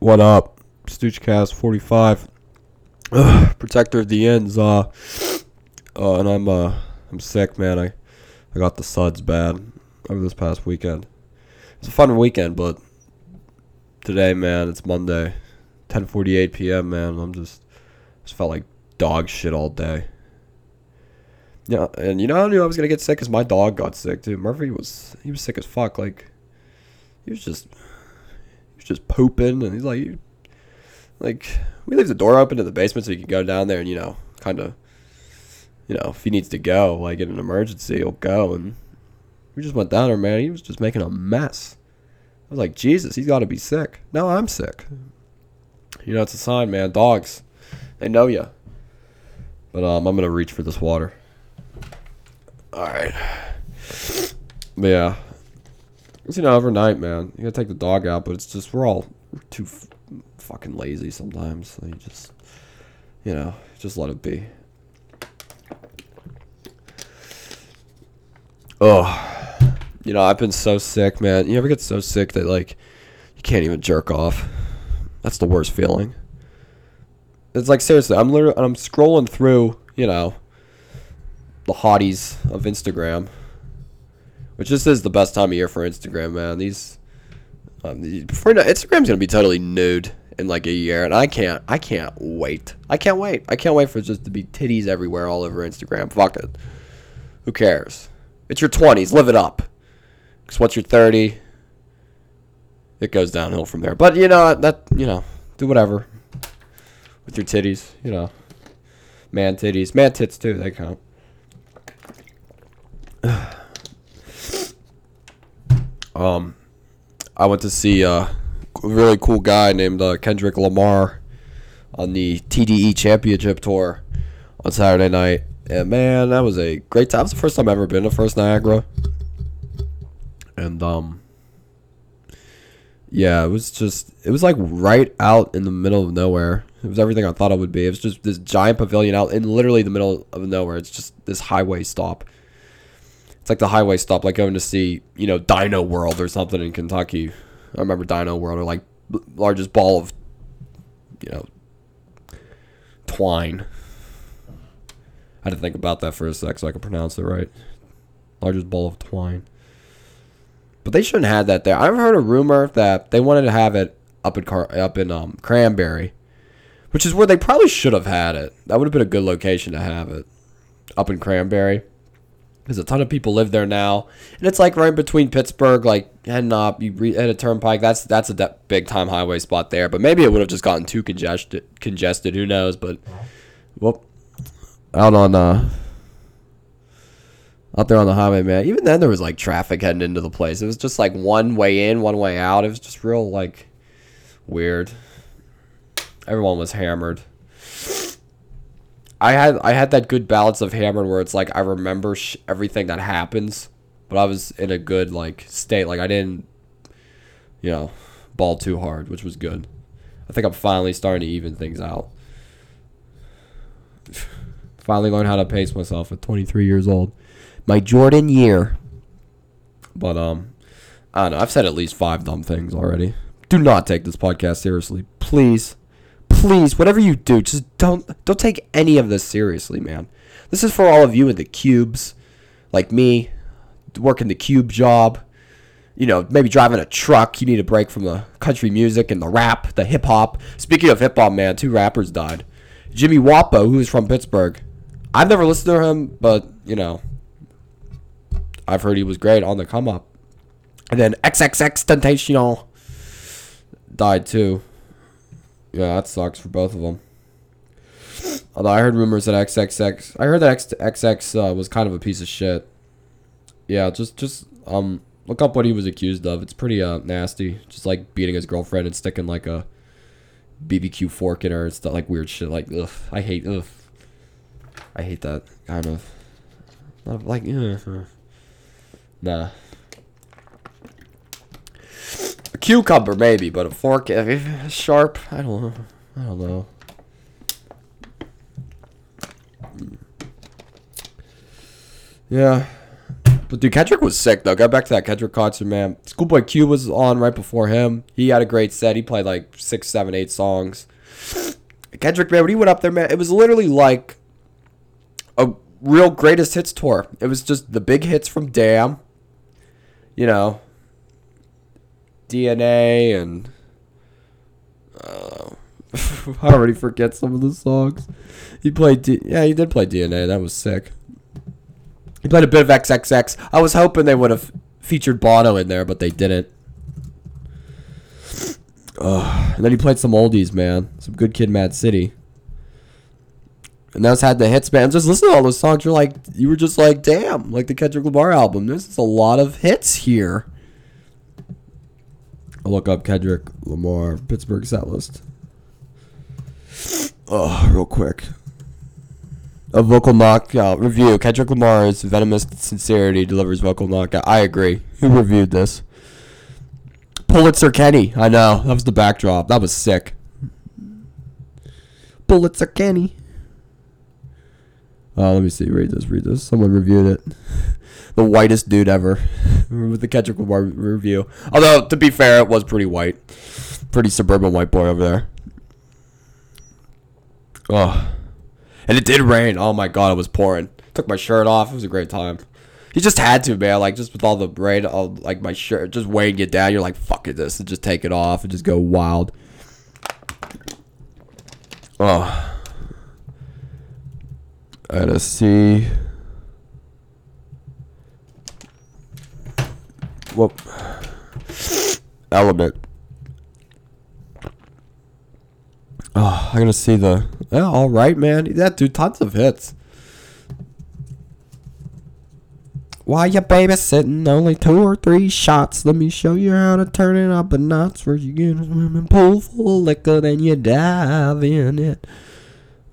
What up? Stoochcast 45. Ugh, protector of the ends. Uh, uh, and I'm uh, I'm sick, man. I, I got the suds bad over this past weekend. It's a fun weekend, but today, man, it's Monday, 10:48 p.m. Man, I'm just just felt like dog shit all day. Yeah, and you know, I knew I was gonna get sick because my dog got sick too. Murphy was he was sick as fuck. Like he was just just pooping, and he's like, like we leave the door open to the basement so he can go down there and you know, kind of, you know, if he needs to go, like in an emergency, he'll go. And we just went down there, man. He was just making a mess. I was like, Jesus, he's got to be sick. No, I'm sick. You know, it's a sign, man. Dogs, they know you. But um, I'm gonna reach for this water. All right. But yeah. It's, you know, overnight, man. You gotta take the dog out, but it's just we're all too f- fucking lazy sometimes. So you just, you know, just let it be. Oh, you know, I've been so sick, man. You ever get so sick that like you can't even jerk off? That's the worst feeling. It's like seriously, I'm literally I'm scrolling through, you know, the hotties of Instagram, which this is the best time of year for Instagram, man. These, um, before know, Instagram's gonna be totally nude in like a year, and I can't, I can't wait. I can't wait. I can't wait for just to be titties everywhere all over Instagram. Fuck it. Who cares? It's your twenties. Live it up. Cause once you're thirty, it goes downhill from there. But you know that you know, do whatever with your titties. You know, man titties, man tits too. They count. um, I went to see a really cool guy named uh, Kendrick Lamar on the TDE Championship Tour on Saturday night. And man, that was a great time. It was the first time I've ever been to First Niagara. And um yeah, it was just it was like right out in the middle of nowhere. It was everything I thought it would be. It was just this giant pavilion out in literally the middle of nowhere. It's just this highway stop. It's like the highway stop, like going to see, you know, Dino World or something in Kentucky. I remember Dino World or like largest ball of, you know, twine. I had to think about that for a sec so I could pronounce it right. Largest ball of twine. But they shouldn't have that there. I've heard a rumor that they wanted to have it up in Car- up in um, Cranberry, which is where they probably should have had it. That would have been a good location to have it, up in Cranberry. Because a ton of people live there now, and it's like right between Pittsburgh, like heading up, you re- a turnpike. That's that's a de- big time highway spot there. But maybe it would have just gotten too congested. Congested, who knows? But well, out on uh, out there on the highway, man. Even then, there was like traffic heading into the place. It was just like one way in, one way out. It was just real like weird. Everyone was hammered. I had I had that good balance of hammered where it's like I remember sh- everything that happens, but I was in a good like state. Like I didn't, you know, ball too hard, which was good. I think I'm finally starting to even things out. finally learned how to pace myself at 23 years old. My Jordan year. But um, I don't know. I've said at least five dumb things already. Do not take this podcast seriously, please please, whatever you do, just don't don't take any of this seriously, man. This is for all of you in the cubes, like me, working the cube job. You know, maybe driving a truck. You need a break from the country music and the rap, the hip hop. Speaking of hip hop, man, two rappers died. Jimmy Wopo, who is from Pittsburgh. I've never listened to him, but you know, I've heard he was great on the come up. And then XXXTentacion died too. Yeah, that sucks for both of them. Although I heard rumors that XXX, I heard that X, XX uh, was kind of a piece of shit. Yeah, just just um look up what he was accused of. It's pretty uh nasty. Just like beating his girlfriend and sticking like a BBQ fork in her and stuff like weird shit. Like ugh, I hate ugh, I hate that kind of. Not like ugh, nah. Cucumber maybe, but a fork if sharp. I don't know. I don't know. Yeah. But dude, Kendrick was sick though. Got back to that Kendrick concert, man. Schoolboy Q was on right before him. He had a great set. He played like six, seven, eight songs. Kendrick, man, when he went up there, man, it was literally like a real greatest hits tour. It was just the big hits from Damn, you know, DNA, and uh, I already forget some of the songs. He played, D- yeah, he did play DNA. That was sick. He played a bit of XXX. I was hoping they would have featured Bono in there, but they didn't. Ugh. And then he played some oldies, man. Some Good Kid, Mad City. And those had the hits, man. Just listen to all those songs. You're like, you were just like, damn, like the Kendrick Lamar album. There's a lot of hits here. I'll look up Kendrick Lamar Pittsburgh set list. Oh, real quick. A vocal knockout review. Kendrick Lamar's venomous sincerity delivers vocal knockout. I agree. Who reviewed this? Pulitzer Kenny. I know. That was the backdrop. That was sick. Pulitzer Kenny. Uh, let me see. Read this. Read this. Someone reviewed it. the whitest dude ever with the Kendrick Lamar review. Although to be fair, it was pretty white. Pretty suburban white boy over there. Oh. And it did rain. Oh my god, it was pouring. Took my shirt off. It was a great time. He just had to, man. Like just with all the rain, all like my shirt just weighing it down. You're like, fuck it, this, and just take it off and just go wild. Oh. I gotta see. Whoop. Element. Oh, I'm gonna see the. Yeah, all right, man. That dude, tons of hits. Why you babysitting? Only two or three shots. Let me show you how to turn it up a notch. Where you get a swimming pool full of liquor, then you dive in it.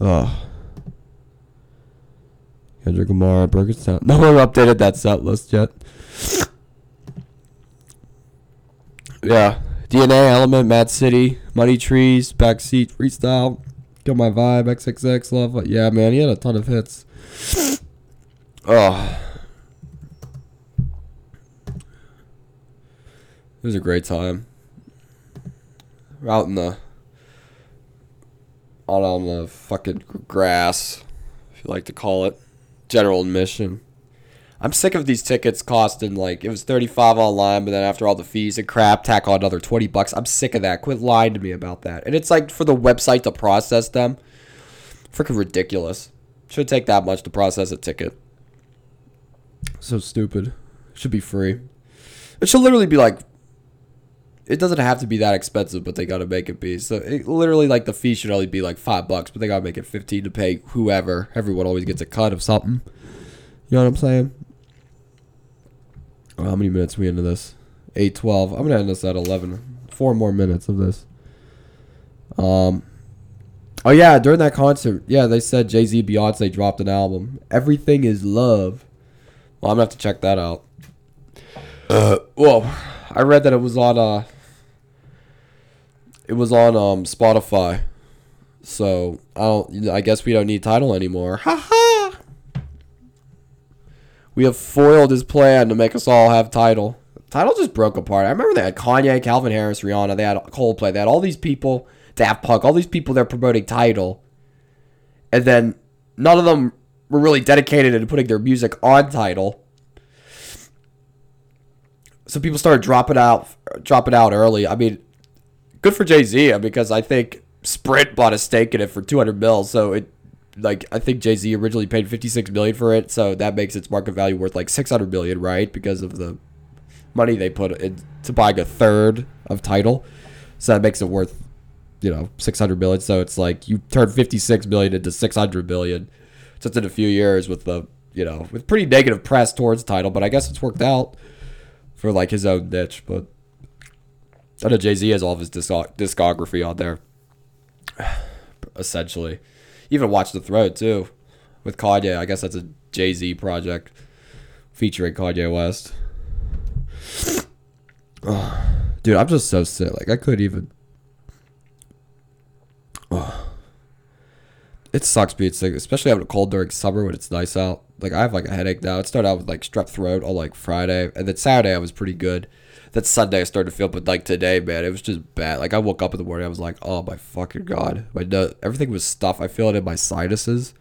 Oh. Kendrick Lamar, Burgettstown. No one updated that set list yet. Yeah. DNA, Element, Mad City, Money Trees, Backseat, Freestyle, Kill My Vibe, XXX, Love. Yeah, man, he had a ton of hits. Oh. It was a great time. Out in the out on the fucking grass, if you like to call it. General admission. I'm sick of these tickets costing like it was 35 online, but then after all the fees and crap, tack on another 20 bucks. I'm sick of that. Quit lying to me about that. And it's like for the website to process them. Freaking ridiculous. Should take that much to process a ticket. So stupid. Should be free. It should literally be like it doesn't have to be that expensive, but they gotta make it be. So it literally like the fee should only be like five bucks, but they gotta make it fifteen to pay whoever. Everyone always gets a cut of something. You know what I'm saying? How many minutes we into this? Eight twelve. I'm gonna end this at eleven. Four more minutes of this. Um. Oh yeah, during that concert, yeah, they said Jay Z, Beyonce dropped an album. Everything is love. Well, I'm gonna have to check that out. Uh, well, I read that it was on uh it was on um Spotify. So I don't I guess we don't need Tidal anymore. Ha ha We have foiled his plan to make us all have Tidal. Tidal just broke apart. I remember they had Kanye, Calvin Harris, Rihanna, they had Coldplay, they had all these people, Daft Punk, all these people they're promoting Tidal. And then none of them were really dedicated to putting their music on Tidal so people started dropping out, dropping out early. I mean, good for Jay Z because I think Sprint bought a stake in it for 200 mil. So it, like, I think Jay Z originally paid 56 million for it. So that makes its market value worth like 600 million, right? Because of the money they put in to buying a third of Tidal. So that makes it worth, you know, 600 million. So it's like you turn 56 million into 600 million just in a few years with the, you know, with pretty negative press towards Tidal. But I guess it's worked out for like his own niche. But I know Jay Z has all of his discog- discography on there, essentially. Even Watch the Throne too, with Kanye. I guess that's a Jay Z project featuring Kanye West. Oh, dude, I'm just so sick. Like I couldn't even. Oh. It sucks being sick, especially having a cold during summer when it's nice out. Like I have like a headache now. It started out with like strep throat on like Friday, and then Saturday I was pretty good. That Sunday I started to feel, but like today, man, it was just bad. Like I woke up in the morning, I was like, oh my fucking god, my nose, everything was stuff. I feel it in my sinuses.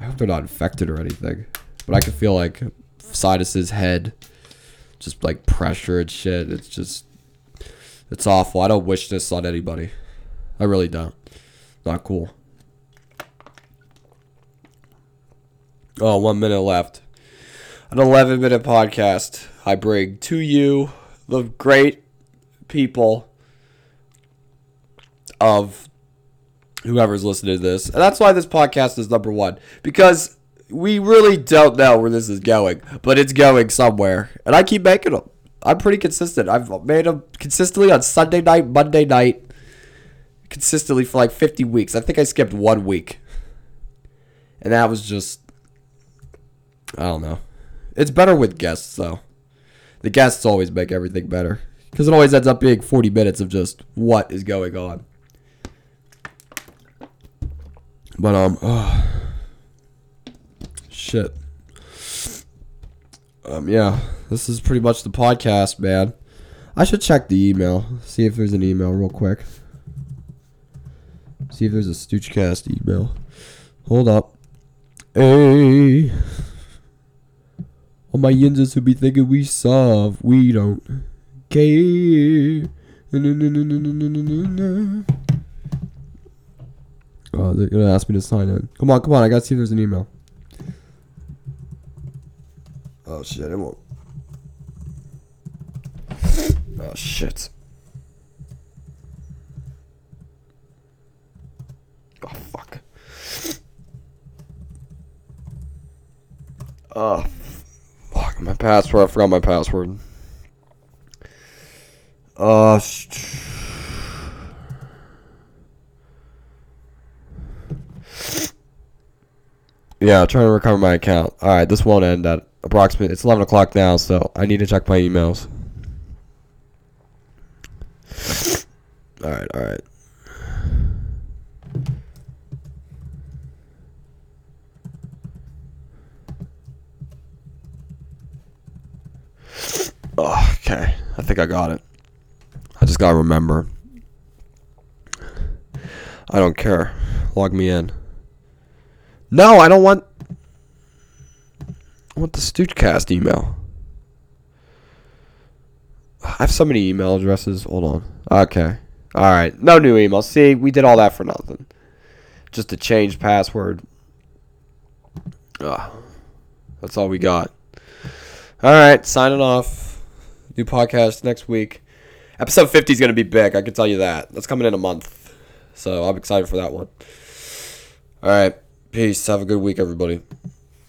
I hope they're not infected or anything, but I can feel like sinuses, head, just like pressure and shit. It's just, it's awful. I don't wish this on anybody. I really don't. Not cool. Oh, one minute left. An 11 minute podcast I bring to you the great people of whoever's listening to this. And that's why this podcast is number one. Because we really don't know where this is going, but it's going somewhere. And I keep making them. I'm pretty consistent. I've made them consistently on Sunday night, Monday night, consistently for like 50 weeks. I think I skipped one week. And that was just I don't know. It's better with guests though. The guests always make everything better because it always ends up being 40 minutes of just what is going on. But um, oh, shit. Um, yeah, this is pretty much the podcast, man. I should check the email, see if there's an email real quick. See if there's a Stoochcast email. Hold up. Hey. All my yinzas who be thinking we soft, we don't care. Oh, they're gonna ask me to sign in. Come on, come on, I gotta see if there's an email. Oh shit, it won't. Oh shit. Oh fuck. Oh my password. I forgot my password. Uh. St- yeah, trying to recover my account. Alright, this won't end at approximately. It's 11 o'clock now, so I need to check my emails. Alright, alright. Oh, okay, I think I got it. I just gotta remember. I don't care. Log me in. No, I don't want. I want the Stoochcast email. I have so many email addresses. Hold on. Okay. All right. No new email. See, we did all that for nothing. Just to change password. Ugh. That's all we got. All right. Signing off. New podcast next week. Episode 50 is going to be big. I can tell you that. That's coming in a month. So I'm excited for that one. All right. Peace. Have a good week, everybody.